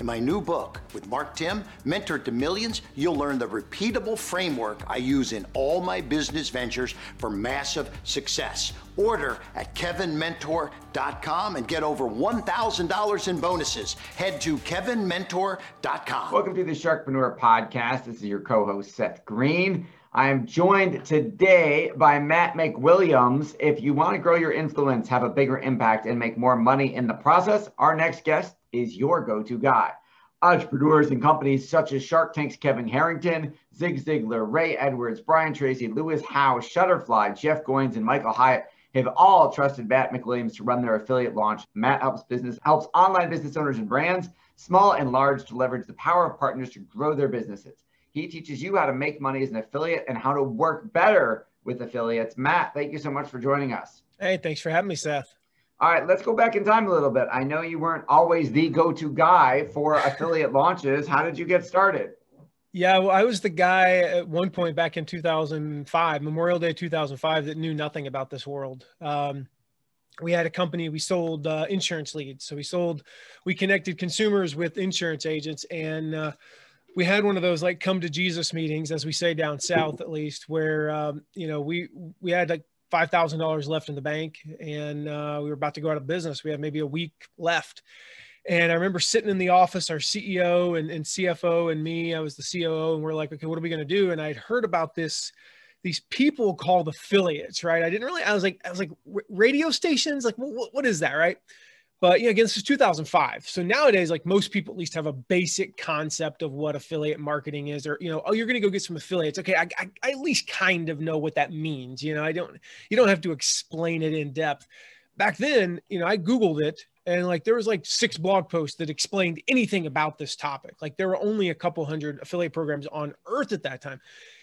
In my new book with Mark Timm, Mentor to Millions, you'll learn the repeatable framework I use in all my business ventures for massive success. Order at kevinmentor.com and get over $1,000 in bonuses. Head to kevinmentor.com. Welcome to the Sharkpreneur Podcast. This is your co host, Seth Greene. I am joined today by Matt McWilliams. If you want to grow your influence, have a bigger impact, and make more money in the process, our next guest is your go to guy. Entrepreneurs and companies such as Shark Tank's Kevin Harrington, Zig Ziglar, Ray Edwards, Brian Tracy, Lewis Howes, Shutterfly, Jeff Goins, and Michael Hyatt have all trusted Matt McWilliams to run their affiliate launch. Matt helps business helps online business owners and brands, small and large, to leverage the power of partners to grow their businesses. He teaches you how to make money as an affiliate and how to work better with affiliates. Matt, thank you so much for joining us. Hey, thanks for having me, Seth. All right, let's go back in time a little bit. I know you weren't always the go-to guy for affiliate launches. How did you get started? Yeah, well, I was the guy at one point back in 2005, Memorial Day 2005, that knew nothing about this world. Um, we had a company we sold uh, insurance leads so we sold we connected consumers with insurance agents and uh, we had one of those like come to Jesus meetings, as we say down south, at least, where um, you know we we had like five thousand dollars left in the bank, and uh, we were about to go out of business. We had maybe a week left, and I remember sitting in the office, our CEO and, and CFO and me, I was the COO, and we're like, okay, what are we going to do? And I'd heard about this these people called affiliates, right? I didn't really. I was like, I was like radio stations, like what, what is that, right? But you know, again, this is 2005. So nowadays, like most people at least have a basic concept of what affiliate marketing is, or you know, oh, you're going to go get some affiliates. Okay, I, I, I, at least kind of know what that means. You know, I don't, you don't have to explain it in depth. Back then, you know, I googled it, and like there was like six blog posts that explained anything about this topic. Like there were only a couple hundred affiliate programs on earth at that time.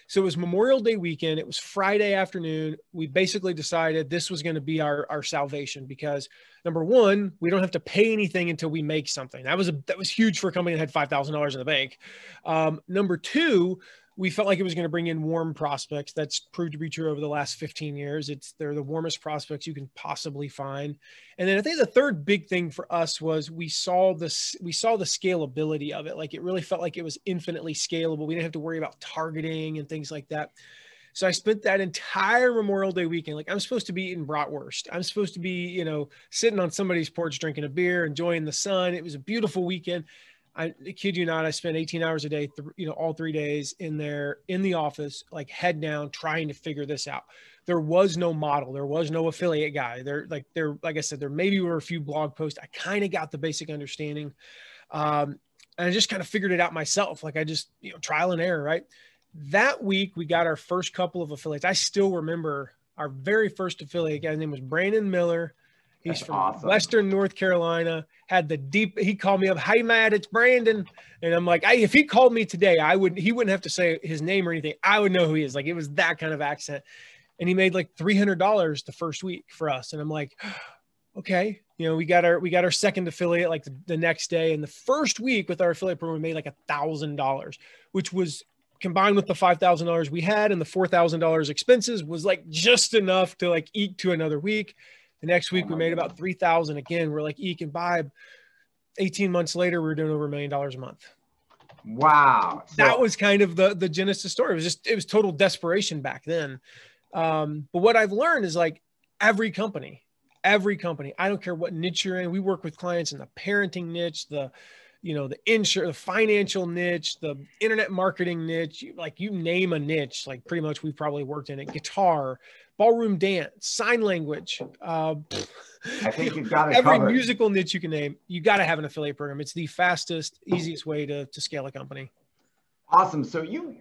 So it was Memorial Day weekend. It was Friday afternoon. We basically decided this was going to be our, our salvation because number one, we don't have to pay anything until we make something. That was a that was huge for a company that had five thousand dollars in the bank. Um, number two, we felt like it was going to bring in warm prospects. That's proved to be true over the last 15 years. It's they're the warmest prospects you can possibly find. And then I think the third big thing for us was we saw this we saw the scalability of it. Like it really felt like it was infinitely scalable. We didn't have to worry about targeting and things like that. So I spent that entire Memorial Day weekend like I'm supposed to be eating bratwurst. I'm supposed to be, you know, sitting on somebody's porch drinking a beer, enjoying the sun. It was a beautiful weekend. I kid you not, I spent 18 hours a day, th- you know, all three days in there in the office, like head down, trying to figure this out. There was no model, there was no affiliate guy. There, like there, like I said, there maybe were a few blog posts. I kind of got the basic understanding, um, and I just kind of figured it out myself. Like I just, you know, trial and error. Right. That week, we got our first couple of affiliates. I still remember our very first affiliate guy's name was Brandon Miller He's That's from awesome. Western North Carolina. Had the deep. He called me up. Hey, Matt, it's Brandon. And I'm like, hey, if he called me today, I would. He wouldn't have to say his name or anything. I would know who he is. Like it was that kind of accent. And he made like three hundred dollars the first week for us. And I'm like, okay, you know, we got our we got our second affiliate like the, the next day. And the first week with our affiliate program, we made like a thousand dollars, which was combined with the five thousand dollars we had and the four thousand dollars expenses was like just enough to like eat to another week. The next week we made about 3000 again. We're like, eke and buy. 18 months later, we are doing over a million dollars a month. Wow. That was kind of the, the genesis story. It was just, it was total desperation back then. Um, but what I've learned is like every company, every company, I don't care what niche you're in. We work with clients in the parenting niche, the, you know the insure the financial niche the internet marketing niche like you name a niche like pretty much we've probably worked in it. Guitar ballroom dance sign language uh, i think you've got every covered. musical niche you can name you got to have an affiliate program. It's the fastest easiest way to, to scale a company. Awesome. So you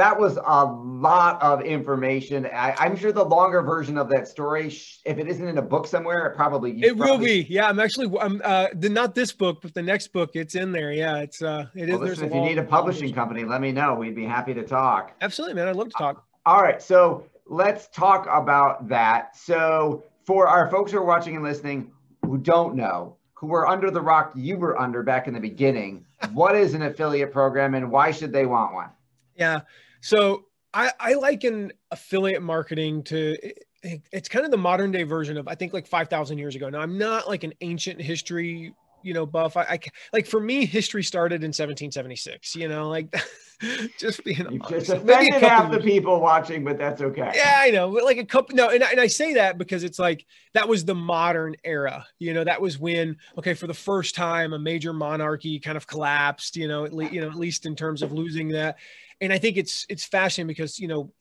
that was a lot of information. I, am sure the longer version of that story, if it isn't in a book somewhere, it probably it probably... will be. Yeah, I'm actually I'm uh the, not this book, but the next book. It's in there. Yeah, it's uh it is. Well, listen, if you need a publishing company, let me know. We'd be happy to talk. Absolutely, man. I'd love to talk. All right, so let's talk about that. So for our folks who are watching and listening who don't know, who were under the rock you were under back in the beginning, what is an affiliate program and why should they want one? Yeah. So I, I liken affiliate marketing to it's kind of the modern day version of I think like 5,000 years ago. Now I'm not like an ancient history, you know, buff. I, I like for me, history started in 1776. You know, like just being you just offended half the people watching, but that's okay. Yeah, I know. Like a couple, no, and I, and I say that because it's like that was the modern era. You know, that was when okay, for the first time, a major monarchy kind of collapsed. You know, at least you know at least in terms of losing that and I think it's it's fascinating because you know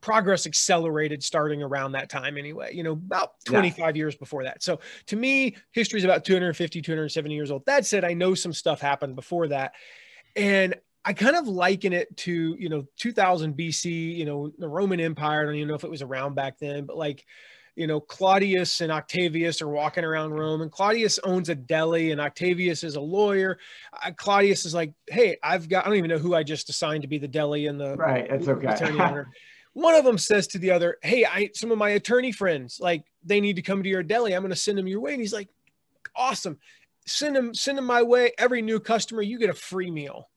progress accelerated starting around that time anyway you know about 25 yeah. years before that. So to me history is about 250 270 years old. That said i know some stuff happened before that. And i kind of liken it to you know 2000 bc you know the roman empire. I don't even know if it was around back then but like you know, Claudius and Octavius are walking around Rome, and Claudius owns a deli, and Octavius is a lawyer. Uh, Claudius is like, "Hey, I've got I don't even know who I just assigned to be the deli and the right. It's okay." One of them says to the other, "Hey, I some of my attorney friends like they need to come to your deli. I'm going to send them your way." And he's like, "Awesome, send them send them my way. Every new customer, you get a free meal."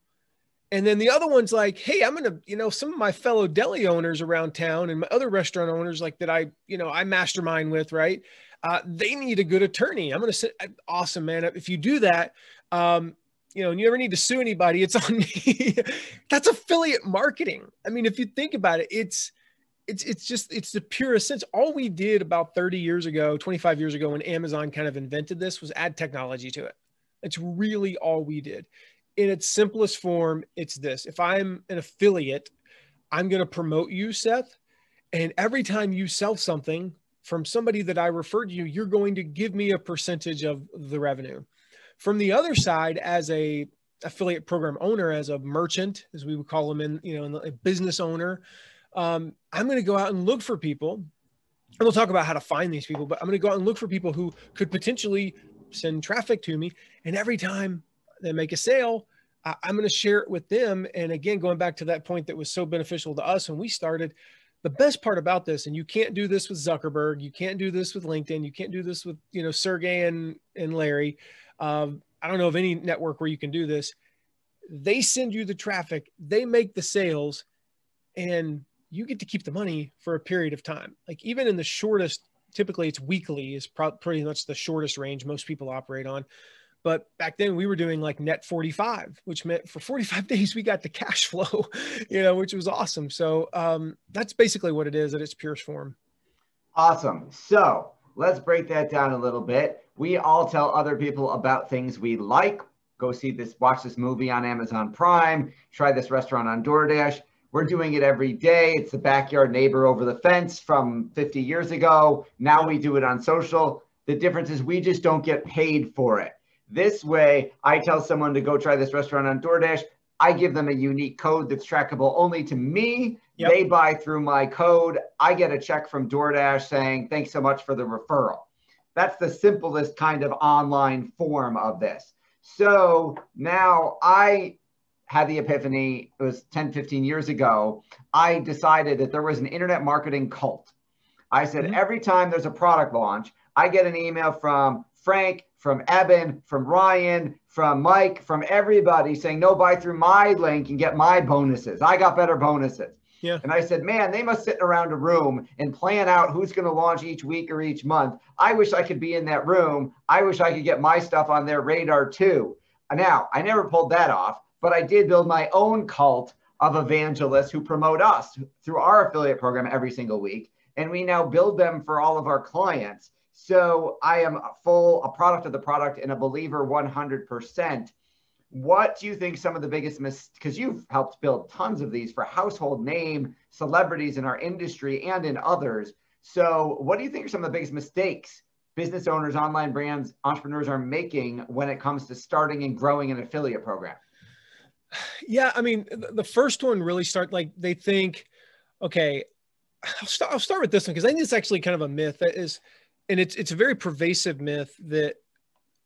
And then the other one's like, hey, I'm gonna, you know, some of my fellow deli owners around town and my other restaurant owners, like that I, you know, I mastermind with, right? Uh, they need a good attorney. I'm gonna say, awesome, man. If you do that, um, you know, and you ever need to sue anybody, it's on me. That's affiliate marketing. I mean, if you think about it, it's it's it's just it's the purest sense. All we did about 30 years ago, 25 years ago, when Amazon kind of invented this, was add technology to it. It's really all we did in its simplest form, it's this. If I'm an affiliate, I'm going to promote you, Seth. And every time you sell something from somebody that I referred to you, you're going to give me a percentage of the revenue. From the other side, as a affiliate program owner, as a merchant, as we would call them in, you know, a business owner, um, I'm going to go out and look for people. And we'll talk about how to find these people, but I'm going to go out and look for people who could potentially send traffic to me. And every time they make a sale, I, am going to share it with them. And again, going back to that point that was so beneficial to us when we started, the best part about this, and you can't do this with Zuckerberg, you can't do this with LinkedIn, you can't do this with you know Sergey and and Larry. Um, I don't know of any network where you can do this. They send you the traffic, they make the sales, and you get to keep the money for a period of time. Like even in the shortest, typically it's weekly is pro- pretty much the shortest range most people operate on. But back then we were doing like net 45, which meant for 45 days we got the cash flow, you know, which was awesome. So um, that's basically what it is at its purest form. Awesome. So let's break that down a little bit. We all tell other people about things we like. Go see this, watch this movie on Amazon Prime, try this restaurant on DoorDash. We're doing it every day. It's the backyard neighbor over the fence from 50 years ago. Now we do it on social. The difference is we just don't get paid for it. This way, I tell someone to go try this restaurant on DoorDash. I give them a unique code that's trackable only to me. Yep. They buy through my code. I get a check from DoorDash saying, thanks so much for the referral. That's the simplest kind of online form of this. So now I had the epiphany, it was 10, 15 years ago. I decided that there was an internet marketing cult. I said, mm-hmm. every time there's a product launch, I get an email from Frank, from Eben, from Ryan, from Mike, from everybody saying, no, buy through my link and get my bonuses. I got better bonuses. Yeah. And I said, man, they must sit around a room and plan out who's going to launch each week or each month. I wish I could be in that room. I wish I could get my stuff on their radar too. Now, I never pulled that off, but I did build my own cult of evangelists who promote us through our affiliate program every single week. And we now build them for all of our clients. So I am full, a product of the product and a believer 100%. What do you think some of the biggest mistakes, because you've helped build tons of these for household name celebrities in our industry and in others. So what do you think are some of the biggest mistakes business owners, online brands, entrepreneurs are making when it comes to starting and growing an affiliate program? Yeah, I mean, the first one really start like they think, okay, I'll start, I'll start with this one because I think it's actually kind of a myth that is, and it's it's a very pervasive myth that,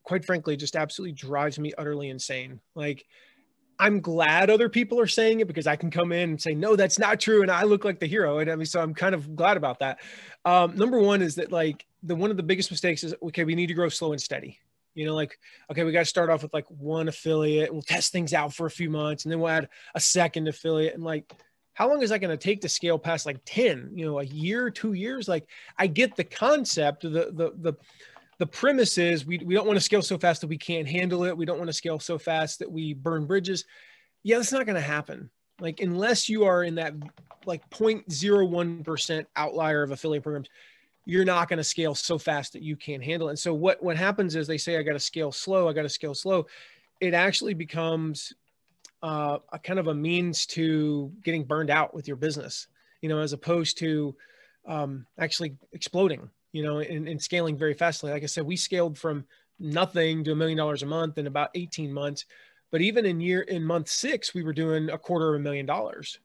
quite frankly, just absolutely drives me utterly insane. Like, I'm glad other people are saying it because I can come in and say, no, that's not true. And I look like the hero. And I mean, so I'm kind of glad about that. Um, number one is that like the, one of the biggest mistakes is, okay, we need to grow slow and steady. You know, like, okay, we got to start off with like one affiliate. We'll test things out for a few months and then we'll add a second affiliate. And like, how long is that going to take to scale past like 10, you know, a year, two years? Like I get the concept, the, the, the, the premise is we, we don't want to scale so fast that we can't handle it. We don't want to scale so fast that we burn bridges. Yeah, that's not going to happen. Like unless you are in that like 0.01% outlier of affiliate programs, you're not going to scale so fast that you can't handle it. And so what what happens is they say I got to scale slow, I got to scale slow. It actually becomes uh, a kind of a means to getting burned out with your business, you know, as opposed to um, actually exploding you know, and, and scaling very fastly. Like I said, we scaled from nothing to a million dollars a month in about 18 months. But even in year in month six, we were doing a quarter of a million dollars,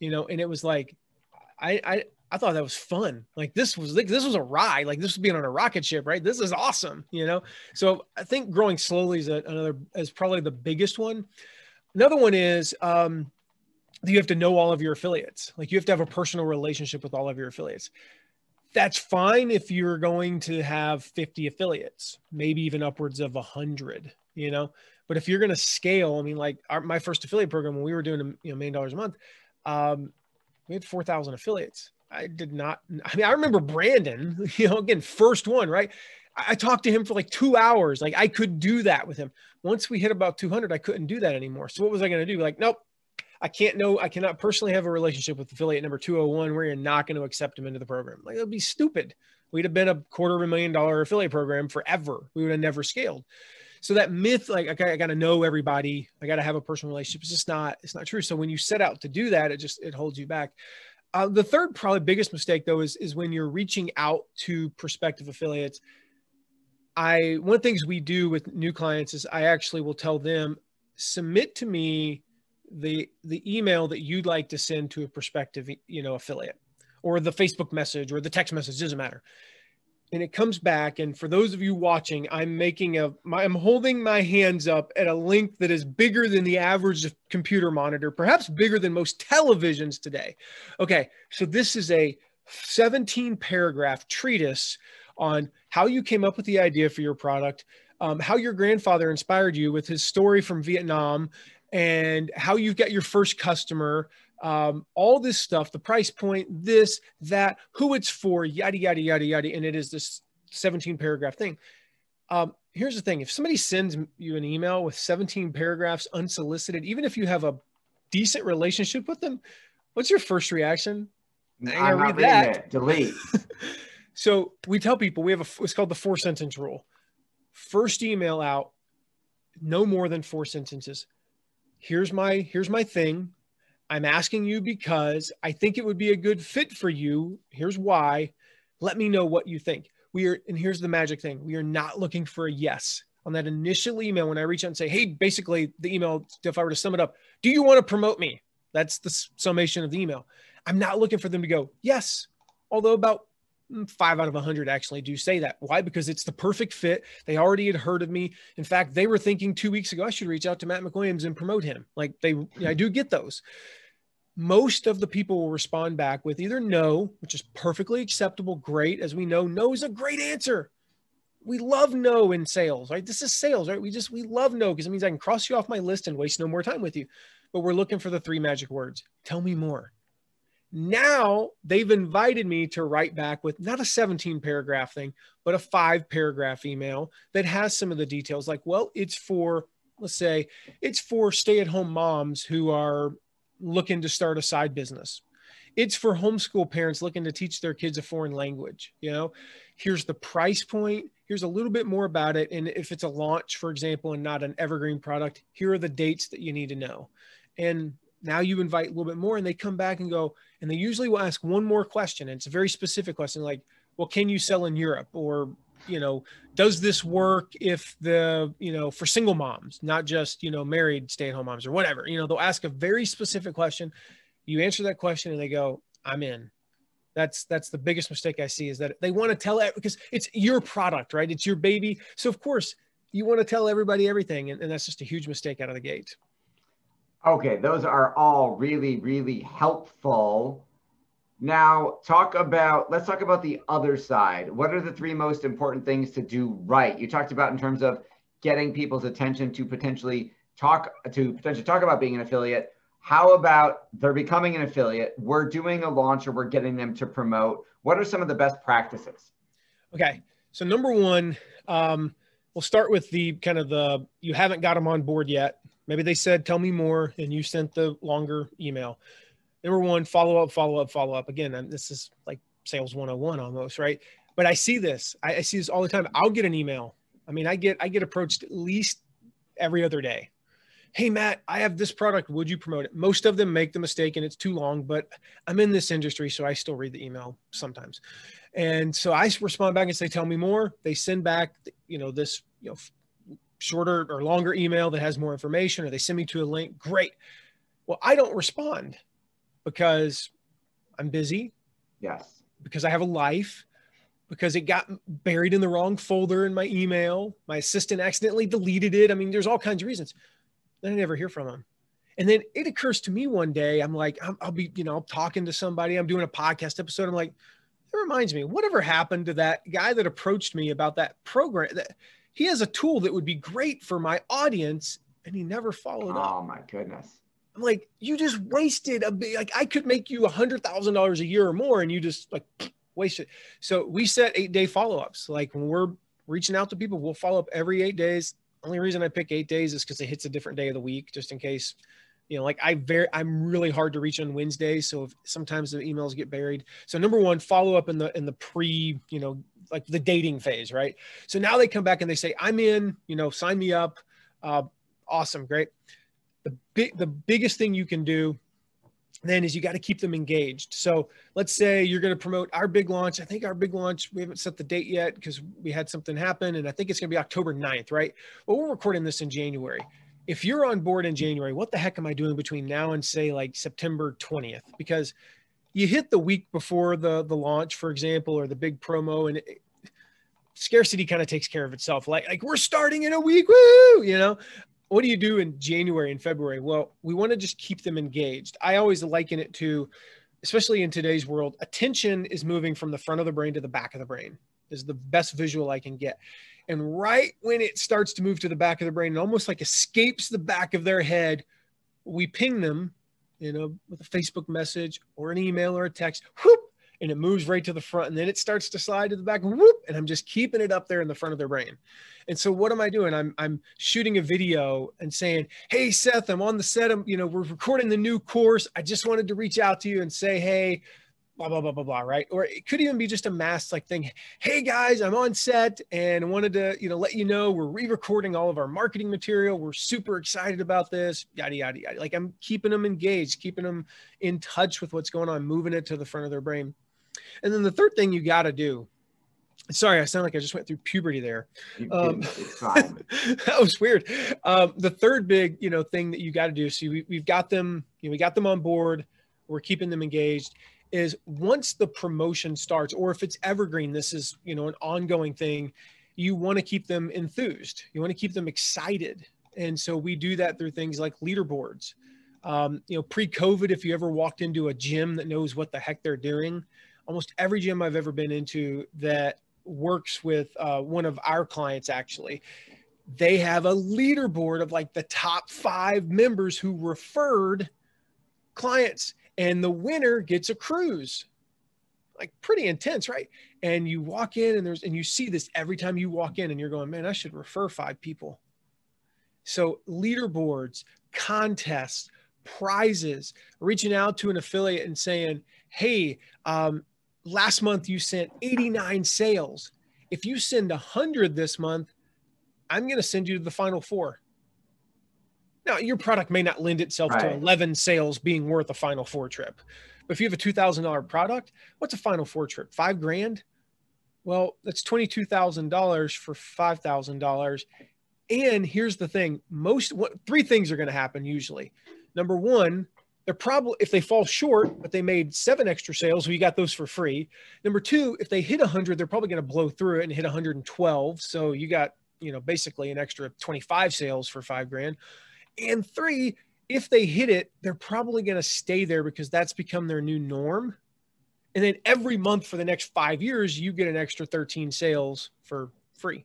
you know, and it was like, I, I, I thought that was fun. Like this was like this was a ride. Like this was being on a rocket ship, right? This is awesome, you know. So I think growing slowly is a, another is probably the biggest one. Another one is um, you have to know all of your affiliates. Like you have to have a personal relationship with all of your affiliates that's fine if you're going to have 50 affiliates, maybe even upwards of 100, you know. But if you're going to scale, I mean, like our, my first affiliate program when we were doing a you know, million dollars a month, um, we had 4,000 affiliates. I did not. I mean, I remember Brandon, you know, again, first one, right? I, talked to him for like two hours. Like I could do that with him. Once we hit about 200, I couldn't do that anymore. So what was I going to do? Like, nope, I can't know, I cannot personally have a relationship with affiliate number 201 where you're not going to accept him into the program. Like, it would be stupid. We'd have been a quarter of a million dollar affiliate program forever. We would have never scaled. So that myth, like, okay, I got to know everybody. I got to have a personal relationship. It's just not, it's not true. So when you set out to do that, it just, it holds you back. Uh, the third, probably biggest mistake though, is, is when you're reaching out to prospective affiliates. I, one of the things we do with new clients is I actually will tell them, submit to me the the email that you'd like to send to a prospective you know affiliate or the facebook message or the text message doesn't matter. And it comes back and for those of you watching i'm making a my, i'm holding my hands up at a link that is bigger than the average computer monitor perhaps bigger than most televisions today. Okay so this is a 17 paragraph treatise on how you came up with the idea for your product um, how your grandfather inspired you with his story from vietnam and how you got your first customer, um, all this stuff, the price point, this, that, who it's for, yada, yada, yada, yada. And it is this 17 paragraph thing. Um, here's the thing if somebody sends you an email with 17 paragraphs unsolicited, even if you have a decent relationship with them, what's your first reaction? I'm read that. It. Delete. so we tell people we have a, it's called the four sentence rule. First email out, no more than four sentences. Here's my here's my thing. I'm asking you because i think it would be a good fit for you. Here's why. Let me know what you think. We are and here's the magic thing. We are not looking for a yes. On that initial email when i reach out and say hey basically the email if i were to sum it up do you want to promote me? That's the summation of the email. I'm not looking for them to go yes. Although about Mm, five out of a 100 actually do say that. Why? Because it's the perfect fit. They already had heard of me. In fact, they were thinking two weeks ago, I should reach out to Matt McWilliams and promote him. Like they, I do get those. Most of the people will respond back with either no, which is perfectly acceptable, great. As we know, no is a great answer. We love no in sales, right? This is sales, right? We just, we love no because it means I can cross you off my list and waste no more time with you. But we're looking for the three magic words. Tell me more now they've invited me to write back with not a 17 paragraph thing, but a five paragraph email that has some of the details like, well, it's for, let's say, it's for stay at home moms who are looking to start a side business. It's for homeschool parents looking to teach their kids a foreign language. You know, here's the price point. Here's a little bit more about it. And if it's a launch, for example, and not an evergreen product, here are the dates that you need to know. And now you invite a little bit more and they come back and go, and they usually will ask one more question. And it's a very specific question like, well, can you sell in Europe? Or, you know, does this work if the, you know, for single moms, not just, you know, married stay at home moms or whatever? You know, they'll ask a very specific question. You answer that question and they go, I'm in. That's that's the biggest mistake I see is that they want to tell it because it's your product, right? It's your baby. So of course you want to tell everybody everything. And, and that's just a huge mistake out of the gate. Okay, those are all really, really helpful. Now, talk about, let's talk about the other side. What are the three most important things to do right? You talked about in terms of getting people's attention to potentially talk to potentially talk about being an affiliate. How about they're becoming an affiliate? We're doing a launch or we're getting them to promote. What are some of the best practices? Okay. So number one, um, we'll start with the kind of the you haven't got them on board yet. Maybe they said, tell me more, and you sent the longer email number one, follow up, follow up, follow up. Again, this is like sales 101 almost, right? But I see this. I, I see this all the time. I'll get an email. I mean, I get I get approached at least every other day. Hey Matt, I have this product. Would you promote it? Most of them make the mistake and it's too long, but I'm in this industry, so I still read the email sometimes. And so I respond back and say, "Tell me more." They send back, you know, this, you know, shorter or longer email that has more information, or they send me to a link. Great. Well, I don't respond because I'm busy. Yes. Because I have a life. Because it got buried in the wrong folder in my email. My assistant accidentally deleted it. I mean, there's all kinds of reasons. Then I never hear from them. And then it occurs to me one day, I'm like, I'll be, you know, talking to somebody, I'm doing a podcast episode. I'm like, it reminds me, whatever happened to that guy that approached me about that program? That he has a tool that would be great for my audience, and he never followed oh, up. Oh my goodness. I'm like, you just wasted a big, like I could make you a hundred thousand dollars a year or more, and you just like wasted. So we set eight day follow ups. Like when we're reaching out to people, we'll follow up every eight days. Only reason I pick eight days is because it hits a different day of the week, just in case. You know, like I very, I'm really hard to reach on Wednesdays, so if, sometimes the emails get buried. So number one, follow up in the in the pre, you know, like the dating phase, right? So now they come back and they say, I'm in, you know, sign me up. Uh, awesome, great the big the biggest thing you can do then is you got to keep them engaged. So let's say you're going to promote our big launch. I think our big launch, we haven't set the date yet because we had something happen and I think it's going to be October 9th, right? Well, we're recording this in January. If you're on board in January, what the heck am I doing between now and say like September 20th? Because you hit the week before the the launch, for example, or the big promo and it, scarcity kind of takes care of itself. Like, like we're starting in a week, woo, you know, what do you do in January and February? Well, we want to just keep them engaged. I always liken it to, especially in today's world, attention is moving from the front of the brain to the back of the brain is the best visual I can get. And right when it starts to move to the back of the brain, it almost like escapes the back of their head, we ping them, you know, with a Facebook message or an email or a text, whoop, and it moves right to the front and then it starts to slide to the back whoop and i'm just keeping it up there in the front of their brain. And so what am i doing? I'm i'm shooting a video and saying hey seth i'm on the set i'm you know we're recording the new course. I just wanted to reach out to you and say hey blah blah blah blah blah right or it could even be just a mass like thing hey guys i'm on set and wanted to you know let you know we're re-recording all of our marketing material we're super excited about this yada yada yada like i'm keeping them engaged keeping them in touch with what's going on moving it to the front of their brain and then the third thing you got to do. Sorry, I sound like I just went through puberty there. Um, that was weird. Um, the third big, you know, thing that you got to do. So we, we've got them, you know, we got them on board. We're keeping them engaged. Is once the promotion starts, or if it's evergreen, this is you know an ongoing thing. You want to keep them enthused. You want to keep them excited, and so we do that through things like leaderboards. Um, you know, pre-COVID, if you ever walked into a gym that knows what the heck they're doing, almost every gym I've ever been into that works with uh, one of our clients actually they have a leaderboard of like the top five members who referred clients and the winner gets a cruise like pretty intense right and you walk in and there's and you see this every time you walk in and you're going man i should refer five people so leaderboards contests prizes, reaching out to an affiliate and saying, hey, um, last month you sent 89 sales. If you send 100 this month, I'm going to send you to the final four. Now, your product may not lend itself right. to 11 sales being worth a final four trip. But if you have a $2,000 product, what's a final four trip? Five grand? Well, that's $22,000 for $5,000. And here's the thing most, what, three things are going to happen usually. Number one, they're probably if they fall short but they made seven extra sales so you got those for free number two if they hit 100 they're probably going to blow through it and hit 112 so you got you know basically an extra 25 sales for five grand and three if they hit it they're probably going to stay there because that's become their new norm and then every month for the next five years you get an extra 13 sales for free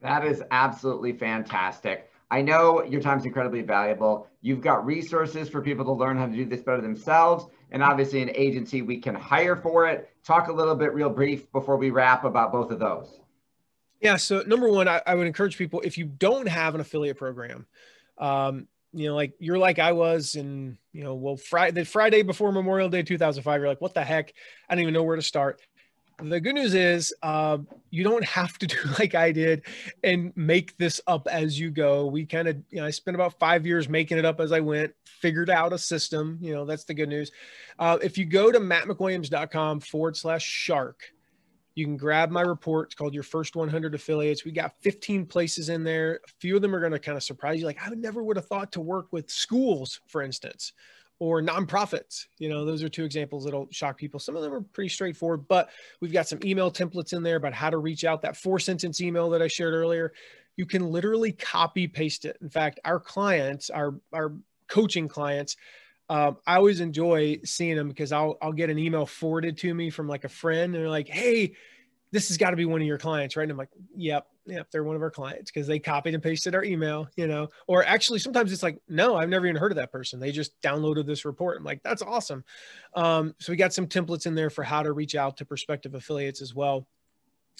that is absolutely fantastic I know your time's incredibly valuable. You've got resources for people to learn how to do this better themselves, and obviously an agency we can hire for it. Talk a little bit, real brief, before we wrap about both of those. Yeah. So number one, I, I would encourage people if you don't have an affiliate program, um, you know, like you're like I was, and you know, well, Friday, the Friday before Memorial Day 2005, you're like, what the heck? I don't even know where to start the good news is uh, you don't have to do like I did and make this up as you go. We kind of, you know, I spent about five years making it up as I went, figured out a system. You know, that's the good news. Uh, if you go to mattmcwilliams.com forward slash shark, you can grab my report. It's called Your First 100 Affiliates. We got 15 places in there. A few of them are going to kind of surprise you. Like, I never would have thought to work with schools, for instance or nonprofits. You know, those are two examples that'll shock people. Some of them are pretty straightforward, but we've got some email templates in there about how to reach out. That four sentence email that I shared earlier, you can literally copy paste it. In fact, our clients, our our coaching clients, um, I always enjoy seeing them because I'll I'll get an email forwarded to me from like a friend, and they're like, "Hey, this has got to be one of your clients, right?" And I'm like, "Yep, yep, they're one of our clients because they copied and pasted our email, you know." Or actually, sometimes it's like, "No, I've never even heard of that person. They just downloaded this report." I'm like, "That's awesome." Um, so we got some templates in there for how to reach out to prospective affiliates as well.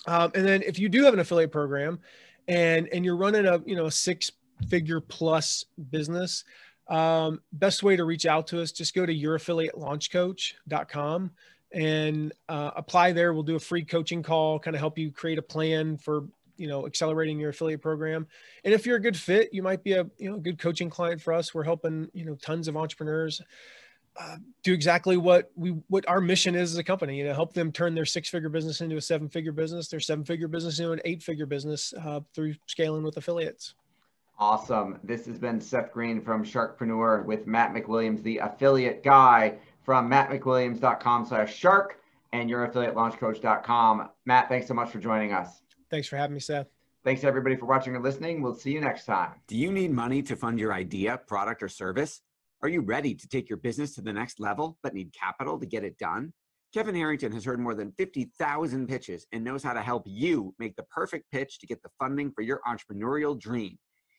Um, and then if you do have an affiliate program, and and you're running a you know a six figure plus business um, best way to reach out to us just go to youraffiliatelaunchcoach.com and uh, apply there. We'll do a free coaching call, kind of help you create a plan for you know accelerating your affiliate program. And if you're a good fit, you might be a you know good coaching client for us. We're helping you know tons of entrepreneurs. Uh, do exactly what we what our mission is as a company you know help them turn their six figure business into a seven figure business their seven figure business into an eight figure business uh, through scaling with affiliates awesome this has been seth greene from sharkpreneur with matt mcwilliams the affiliate guy from mattmcwilliams.com slash shark and youraffiliatelaunchcoach.com. Matt, thanks so much for joining us. Thanks for having me, Seth. Thanks everybody for watching and listening. We'll see you next time. Do you need money to fund your idea, product, or service? Are you ready to take your business to the next level but need capital to get it done? Kevin Harrington has heard more than 50,000 pitches and knows how to help you make the perfect pitch to get the funding for your entrepreneurial dream.